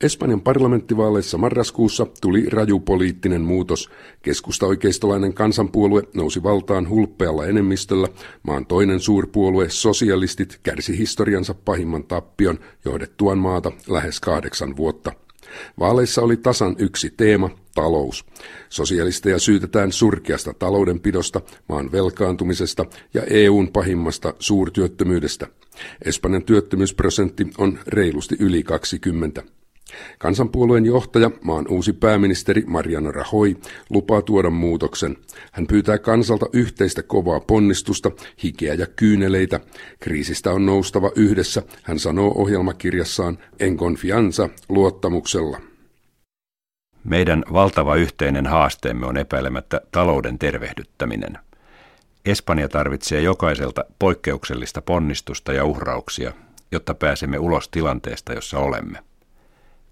Espanjan parlamenttivaaleissa marraskuussa tuli raju poliittinen muutos. Keskusta-oikeistolainen kansanpuolue nousi valtaan hulppealla enemmistöllä. Maan toinen suurpuolue, sosialistit, kärsi historiansa pahimman tappion johdettuaan maata lähes kahdeksan vuotta. Vaaleissa oli tasan yksi teema, talous. Sosialisteja syytetään surkeasta taloudenpidosta, maan velkaantumisesta ja EUn pahimmasta suurtyöttömyydestä. Espanjan työttömyysprosentti on reilusti yli 20. Kansanpuolueen johtaja, maan uusi pääministeri Mariano Rajoy, lupaa tuoda muutoksen. Hän pyytää kansalta yhteistä kovaa ponnistusta, hikeä ja kyyneleitä. Kriisistä on noustava yhdessä, hän sanoo ohjelmakirjassaan En confianza luottamuksella. Meidän valtava yhteinen haasteemme on epäilemättä talouden tervehdyttäminen. Espanja tarvitsee jokaiselta poikkeuksellista ponnistusta ja uhrauksia, jotta pääsemme ulos tilanteesta, jossa olemme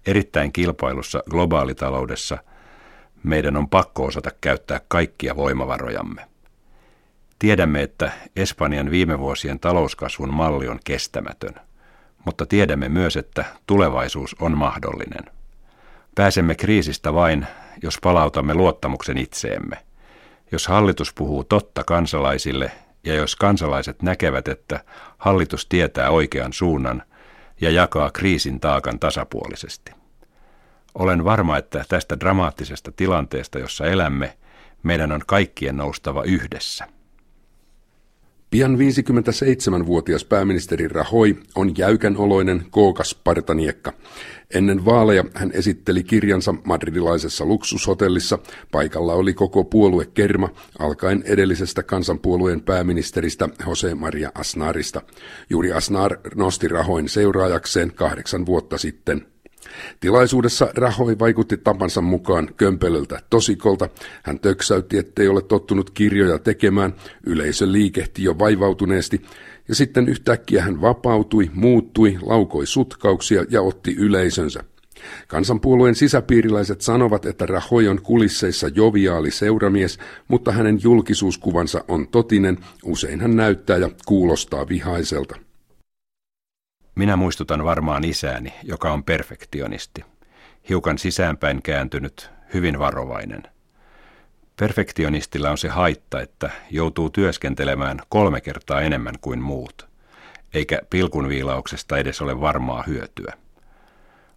erittäin kilpailussa globaalitaloudessa meidän on pakko osata käyttää kaikkia voimavarojamme. Tiedämme, että Espanjan viime vuosien talouskasvun malli on kestämätön, mutta tiedämme myös, että tulevaisuus on mahdollinen. Pääsemme kriisistä vain, jos palautamme luottamuksen itseemme. Jos hallitus puhuu totta kansalaisille ja jos kansalaiset näkevät, että hallitus tietää oikean suunnan ja jakaa kriisin taakan tasapuolisesti. Olen varma, että tästä dramaattisesta tilanteesta, jossa elämme, meidän on kaikkien noustava yhdessä. Pian 57-vuotias pääministeri Rahoi on jäykän oloinen kookas partaniekka. Ennen vaaleja hän esitteli kirjansa madridilaisessa luksushotellissa. Paikalla oli koko puolue Kerma, alkaen edellisestä kansanpuolueen pääministeristä Jose Maria Asnarista. Juuri Asnar nosti Rahoin seuraajakseen kahdeksan vuotta sitten. Tilaisuudessa Rahoi vaikutti tapansa mukaan kömpelöltä tosikolta. Hän töksäytti, ettei ole tottunut kirjoja tekemään. Yleisö liikehti jo vaivautuneesti. Ja sitten yhtäkkiä hän vapautui, muuttui, laukoi sutkauksia ja otti yleisönsä. Kansanpuolueen sisäpiiriläiset sanovat, että Rahoi on kulisseissa joviaali seuramies, mutta hänen julkisuuskuvansa on totinen, usein hän näyttää ja kuulostaa vihaiselta. Minä muistutan varmaan isääni, joka on perfektionisti. Hiukan sisäänpäin kääntynyt, hyvin varovainen. Perfektionistilla on se haitta, että joutuu työskentelemään kolme kertaa enemmän kuin muut, eikä pilkunviilauksesta edes ole varmaa hyötyä.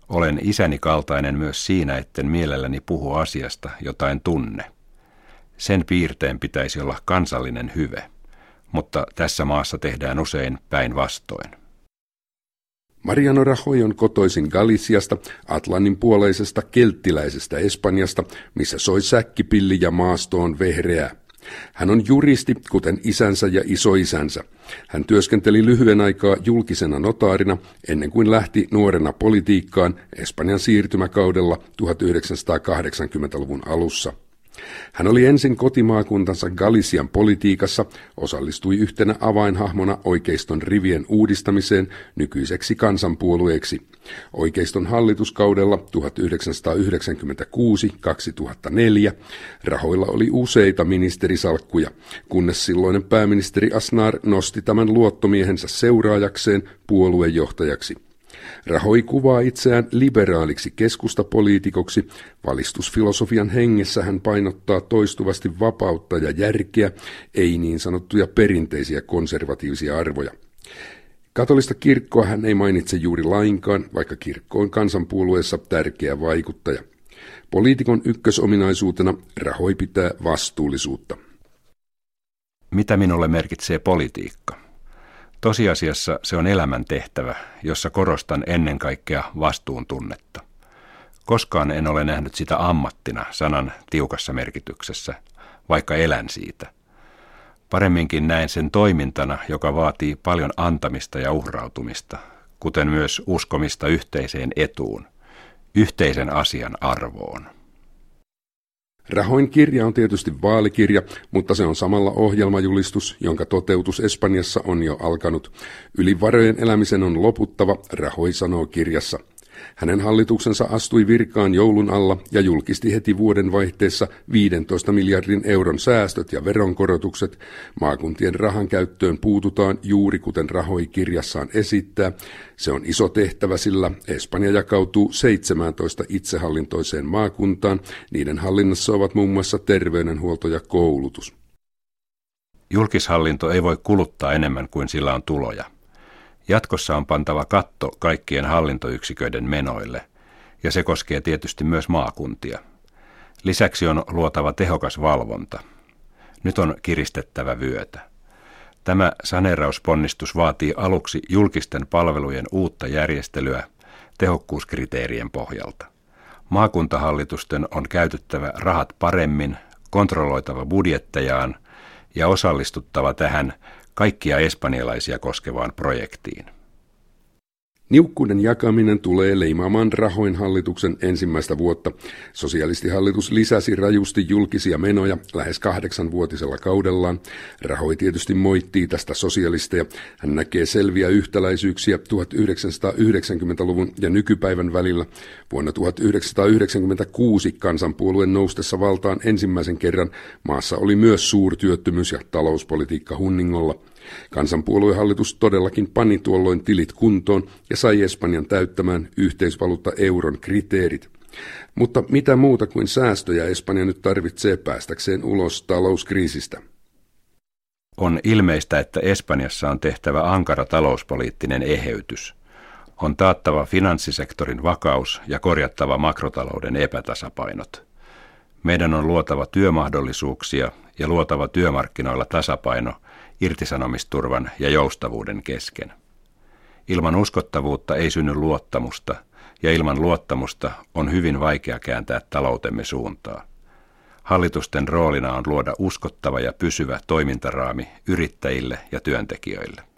Olen isäni kaltainen myös siinä, etten mielelläni puhu asiasta, jota en tunne. Sen piirteen pitäisi olla kansallinen hyve, mutta tässä maassa tehdään usein päinvastoin. Mariano Rajoy on kotoisin Galiciasta, Atlannin puoleisesta kelttiläisestä Espanjasta, missä soi säkkipilli ja maasto on vehreää. Hän on juristi, kuten isänsä ja isoisänsä. Hän työskenteli lyhyen aikaa julkisena notaarina ennen kuin lähti nuorena politiikkaan Espanjan siirtymäkaudella 1980-luvun alussa. Hän oli ensin kotimaakuntansa Galician politiikassa, osallistui yhtenä avainhahmona oikeiston rivien uudistamiseen nykyiseksi kansanpuolueeksi. Oikeiston hallituskaudella 1996-2004 rahoilla oli useita ministerisalkkuja, kunnes silloinen pääministeri Asnar nosti tämän luottomiehensä seuraajakseen puoluejohtajaksi. Rahoi kuvaa itseään liberaaliksi keskustapoliitikoksi. Valistusfilosofian hengessä hän painottaa toistuvasti vapautta ja järkeä, ei niin sanottuja perinteisiä konservatiivisia arvoja. Katolista kirkkoa hän ei mainitse juuri lainkaan, vaikka kirkko on kansanpuolueessa tärkeä vaikuttaja. Poliitikon ykkösominaisuutena Rahoi pitää vastuullisuutta. Mitä minulle merkitsee politiikka? Tosiasiassa se on elämän tehtävä, jossa korostan ennen kaikkea vastuuntunnetta. Koskaan en ole nähnyt sitä ammattina sanan tiukassa merkityksessä, vaikka elän siitä. Paremminkin näen sen toimintana, joka vaatii paljon antamista ja uhrautumista, kuten myös uskomista yhteiseen etuun, yhteisen asian arvoon. Rahoin kirja on tietysti vaalikirja, mutta se on samalla ohjelmajulistus, jonka toteutus Espanjassa on jo alkanut. Yli varojen elämisen on loputtava, Rahoi sanoo kirjassa. Hänen hallituksensa astui virkaan joulun alla ja julkisti heti vuoden vaihteessa 15 miljardin euron säästöt ja veronkorotukset. Maakuntien rahan käyttöön puututaan juuri kuten Rahoi kirjassaan esittää. Se on iso tehtävä, sillä Espanja jakautuu 17 itsehallintoiseen maakuntaan. Niiden hallinnassa ovat muun muassa terveydenhuolto ja koulutus. Julkishallinto ei voi kuluttaa enemmän kuin sillä on tuloja. Jatkossa on pantava katto kaikkien hallintoyksiköiden menoille, ja se koskee tietysti myös maakuntia. Lisäksi on luotava tehokas valvonta. Nyt on kiristettävä vyötä. Tämä saneerausponnistus vaatii aluksi julkisten palvelujen uutta järjestelyä tehokkuuskriteerien pohjalta. Maakuntahallitusten on käytettävä rahat paremmin, kontrolloitava budjettejaan ja osallistuttava tähän kaikkia espanjalaisia koskevaan projektiin. Niukkuuden jakaminen tulee leimaamaan rahoin hallituksen ensimmäistä vuotta. Sosialistihallitus lisäsi rajusti julkisia menoja lähes kahdeksanvuotisella kaudellaan. Rahoi tietysti moittii tästä sosialisteja. Hän näkee selviä yhtäläisyyksiä 1990-luvun ja nykypäivän välillä. Vuonna 1996 kansanpuolueen noustessa valtaan ensimmäisen kerran maassa oli myös suurtyöttömyys ja talouspolitiikka hunningolla. Kansanpuoluehallitus todellakin pani tuolloin tilit kuntoon ja sai Espanjan täyttämään yhteisvaluutta euron kriteerit. Mutta mitä muuta kuin säästöjä Espanja nyt tarvitsee päästäkseen ulos talouskriisistä? On ilmeistä, että Espanjassa on tehtävä ankara talouspoliittinen eheytys. On taattava finanssisektorin vakaus ja korjattava makrotalouden epätasapainot. Meidän on luotava työmahdollisuuksia ja luotava työmarkkinoilla tasapaino – irtisanomisturvan ja joustavuuden kesken. Ilman uskottavuutta ei synny luottamusta, ja ilman luottamusta on hyvin vaikea kääntää taloutemme suuntaa. Hallitusten roolina on luoda uskottava ja pysyvä toimintaraami yrittäjille ja työntekijöille.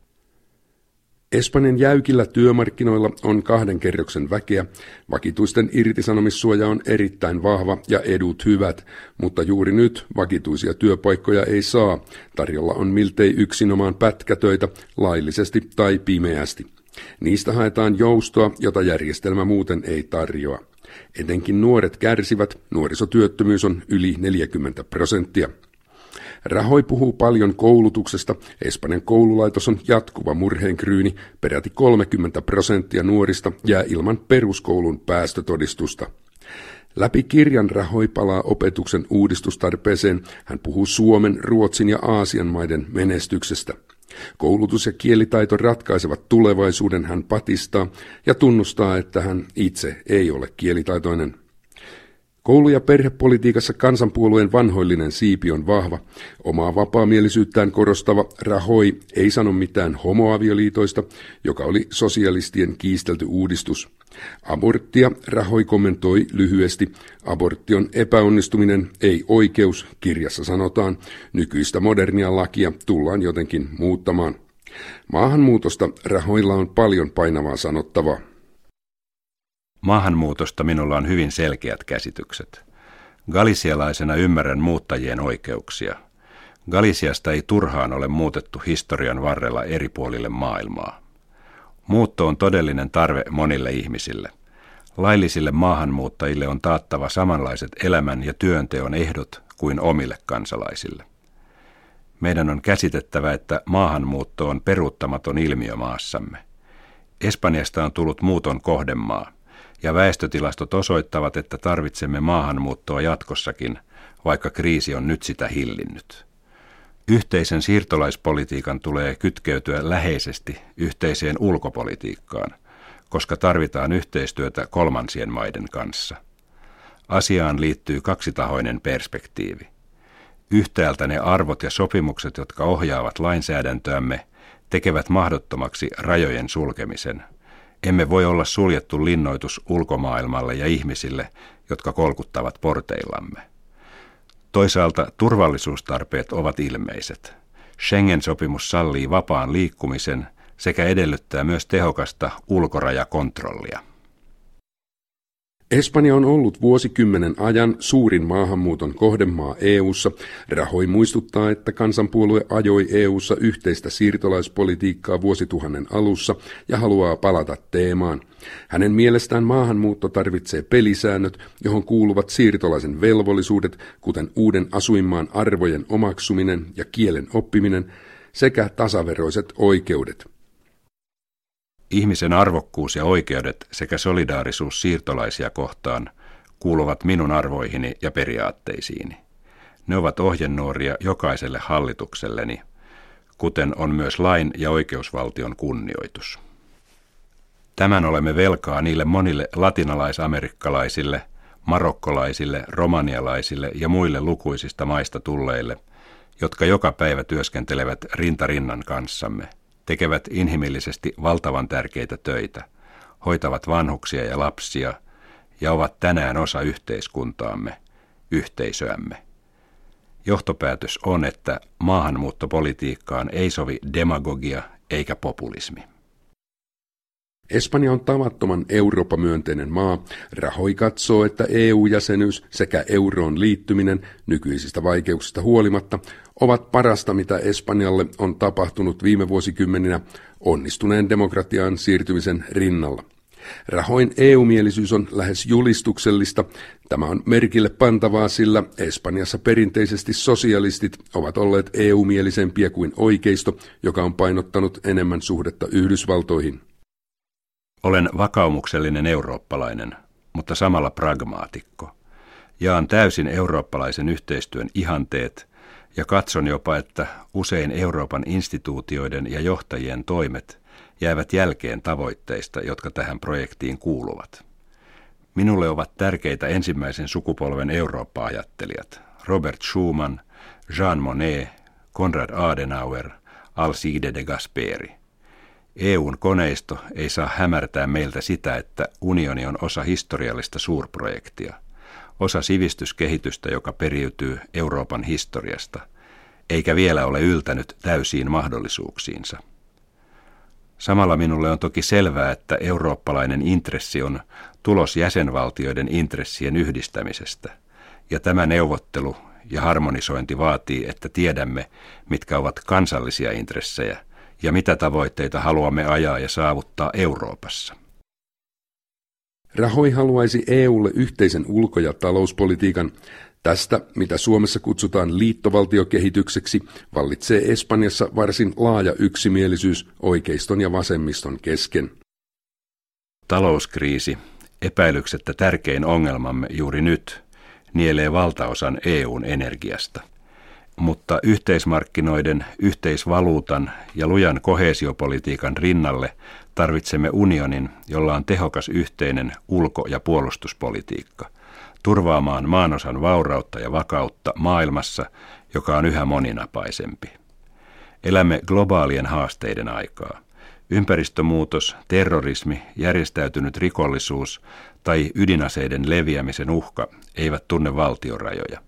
Espanjan jäykillä työmarkkinoilla on kahden kerroksen väkeä, vakituisten irtisanomissuoja on erittäin vahva ja edut hyvät, mutta juuri nyt vakituisia työpaikkoja ei saa. Tarjolla on miltei yksinomaan pätkätöitä, laillisesti tai pimeästi. Niistä haetaan joustoa, jota järjestelmä muuten ei tarjoa. Etenkin nuoret kärsivät, nuorisotyöttömyys on yli 40 prosenttia. Rahoi puhuu paljon koulutuksesta. Espanjan koululaitos on jatkuva murheenkryyni. Peräti 30 prosenttia nuorista jää ilman peruskoulun päästötodistusta. Läpi kirjan Rahoi palaa opetuksen uudistustarpeeseen. Hän puhuu Suomen, Ruotsin ja Aasian maiden menestyksestä. Koulutus ja kielitaito ratkaisevat tulevaisuuden, hän patistaa ja tunnustaa, että hän itse ei ole kielitaitoinen. Koulu- ja perhepolitiikassa kansanpuolueen vanhoillinen siipi on vahva. Omaa vapaamielisyyttään korostava Rahoi ei sano mitään homoavioliitoista, joka oli sosialistien kiistelty uudistus. Aborttia Rahoi kommentoi lyhyesti. Abortti on epäonnistuminen, ei oikeus, kirjassa sanotaan. Nykyistä modernia lakia tullaan jotenkin muuttamaan. Maahanmuutosta Rahoilla on paljon painavaa sanottavaa. Maahanmuutosta minulla on hyvin selkeät käsitykset. Galisialaisena ymmärrän muuttajien oikeuksia. Galisiasta ei turhaan ole muutettu historian varrella eri puolille maailmaa. Muutto on todellinen tarve monille ihmisille. Laillisille maahanmuuttajille on taattava samanlaiset elämän ja työnteon ehdot kuin omille kansalaisille. Meidän on käsitettävä, että maahanmuutto on peruuttamaton ilmiö maassamme. Espanjasta on tullut muuton kohdemaa ja väestötilastot osoittavat, että tarvitsemme maahanmuuttoa jatkossakin, vaikka kriisi on nyt sitä hillinnyt. Yhteisen siirtolaispolitiikan tulee kytkeytyä läheisesti yhteiseen ulkopolitiikkaan, koska tarvitaan yhteistyötä kolmansien maiden kanssa. Asiaan liittyy kaksitahoinen perspektiivi. Yhtäältä ne arvot ja sopimukset, jotka ohjaavat lainsäädäntöämme, tekevät mahdottomaksi rajojen sulkemisen – emme voi olla suljettu linnoitus ulkomaailmalle ja ihmisille, jotka kolkuttavat porteillamme. Toisaalta turvallisuustarpeet ovat ilmeiset. Schengen-sopimus sallii vapaan liikkumisen sekä edellyttää myös tehokasta ulkorajakontrollia. Espanja on ollut vuosikymmenen ajan suurin maahanmuuton kohdemaa EU:ssa. Rahoi muistuttaa, että kansanpuolue ajoi EU:ssa yhteistä siirtolaispolitiikkaa vuosituhannen alussa ja haluaa palata teemaan. Hänen mielestään maahanmuutto tarvitsee pelisäännöt, johon kuuluvat siirtolaisen velvollisuudet, kuten uuden asuinmaan arvojen omaksuminen ja kielen oppiminen, sekä tasaveroiset oikeudet. Ihmisen arvokkuus ja oikeudet sekä solidaarisuus siirtolaisia kohtaan kuuluvat minun arvoihini ja periaatteisiini. Ne ovat ohjenuoria jokaiselle hallitukselleni, kuten on myös lain ja oikeusvaltion kunnioitus. Tämän olemme velkaa niille monille latinalaisamerikkalaisille, marokkolaisille, romanialaisille ja muille lukuisista maista tulleille, jotka joka päivä työskentelevät rintarinnan kanssamme – tekevät inhimillisesti valtavan tärkeitä töitä, hoitavat vanhuksia ja lapsia ja ovat tänään osa yhteiskuntaamme, yhteisöämme. Johtopäätös on, että maahanmuuttopolitiikkaan ei sovi demagogia eikä populismi. Espanja on tavattoman Eurooppa-myönteinen maa. Rahoi katsoo, että EU-jäsenyys sekä euroon liittyminen nykyisistä vaikeuksista huolimatta ovat parasta, mitä Espanjalle on tapahtunut viime vuosikymmeninä onnistuneen demokratiaan siirtymisen rinnalla. Rahoin EU-mielisyys on lähes julistuksellista. Tämä on merkille pantavaa, sillä Espanjassa perinteisesti sosialistit ovat olleet EU-mielisempiä kuin oikeisto, joka on painottanut enemmän suhdetta Yhdysvaltoihin. Olen vakaumuksellinen eurooppalainen, mutta samalla pragmaatikko. Jaan täysin eurooppalaisen yhteistyön ihanteet ja katson jopa, että usein Euroopan instituutioiden ja johtajien toimet jäävät jälkeen tavoitteista, jotka tähän projektiin kuuluvat. Minulle ovat tärkeitä ensimmäisen sukupolven Eurooppa-ajattelijat Robert Schuman, Jean Monnet, Konrad Adenauer, Alcide de Gasperi – EUn koneisto ei saa hämärtää meiltä sitä, että unioni on osa historiallista suurprojektia, osa sivistyskehitystä, joka periytyy Euroopan historiasta, eikä vielä ole yltänyt täysiin mahdollisuuksiinsa. Samalla minulle on toki selvää, että eurooppalainen intressi on tulos jäsenvaltioiden intressien yhdistämisestä, ja tämä neuvottelu ja harmonisointi vaatii, että tiedämme, mitkä ovat kansallisia intressejä – ja mitä tavoitteita haluamme ajaa ja saavuttaa Euroopassa. Rahoi haluaisi EUlle yhteisen ulko- ja talouspolitiikan. Tästä, mitä Suomessa kutsutaan liittovaltiokehitykseksi, vallitsee Espanjassa varsin laaja yksimielisyys oikeiston ja vasemmiston kesken. Talouskriisi, epäilyksettä tärkein ongelmamme juuri nyt, nielee valtaosan EUn energiasta – mutta yhteismarkkinoiden, yhteisvaluutan ja lujan kohesiopolitiikan rinnalle tarvitsemme unionin, jolla on tehokas yhteinen ulko- ja puolustuspolitiikka, turvaamaan maanosan vaurautta ja vakautta maailmassa, joka on yhä moninapaisempi. Elämme globaalien haasteiden aikaa. Ympäristömuutos, terrorismi, järjestäytynyt rikollisuus tai ydinaseiden leviämisen uhka eivät tunne valtiorajoja.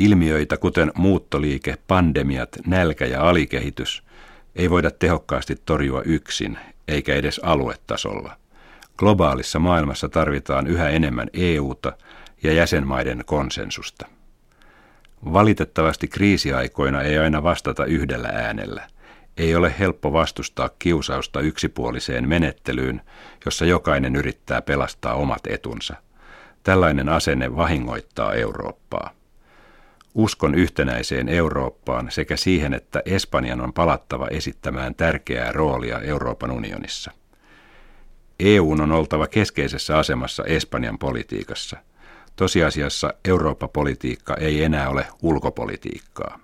Ilmiöitä kuten muuttoliike, pandemiat, nälkä ja alikehitys ei voida tehokkaasti torjua yksin, eikä edes aluetasolla. Globaalissa maailmassa tarvitaan yhä enemmän EUta ja jäsenmaiden konsensusta. Valitettavasti kriisiaikoina ei aina vastata yhdellä äänellä. Ei ole helppo vastustaa kiusausta yksipuoliseen menettelyyn, jossa jokainen yrittää pelastaa omat etunsa. Tällainen asenne vahingoittaa Eurooppaa. Uskon yhtenäiseen Eurooppaan sekä siihen, että Espanjan on palattava esittämään tärkeää roolia Euroopan unionissa. EU on oltava keskeisessä asemassa Espanjan politiikassa. Tosiasiassa Eurooppa-politiikka ei enää ole ulkopolitiikkaa.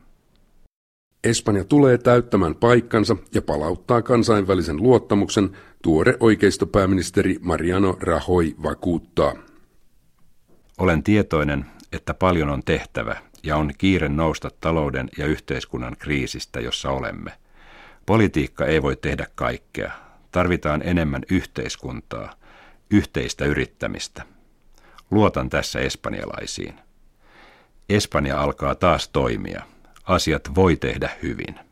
Espanja tulee täyttämään paikkansa ja palauttaa kansainvälisen luottamuksen, tuore oikeistopääministeri Mariano Rajoy vakuuttaa. Olen tietoinen, että paljon on tehtävä ja on kiire nousta talouden ja yhteiskunnan kriisistä, jossa olemme. Politiikka ei voi tehdä kaikkea. Tarvitaan enemmän yhteiskuntaa, yhteistä yrittämistä. Luotan tässä espanjalaisiin. Espanja alkaa taas toimia. Asiat voi tehdä hyvin.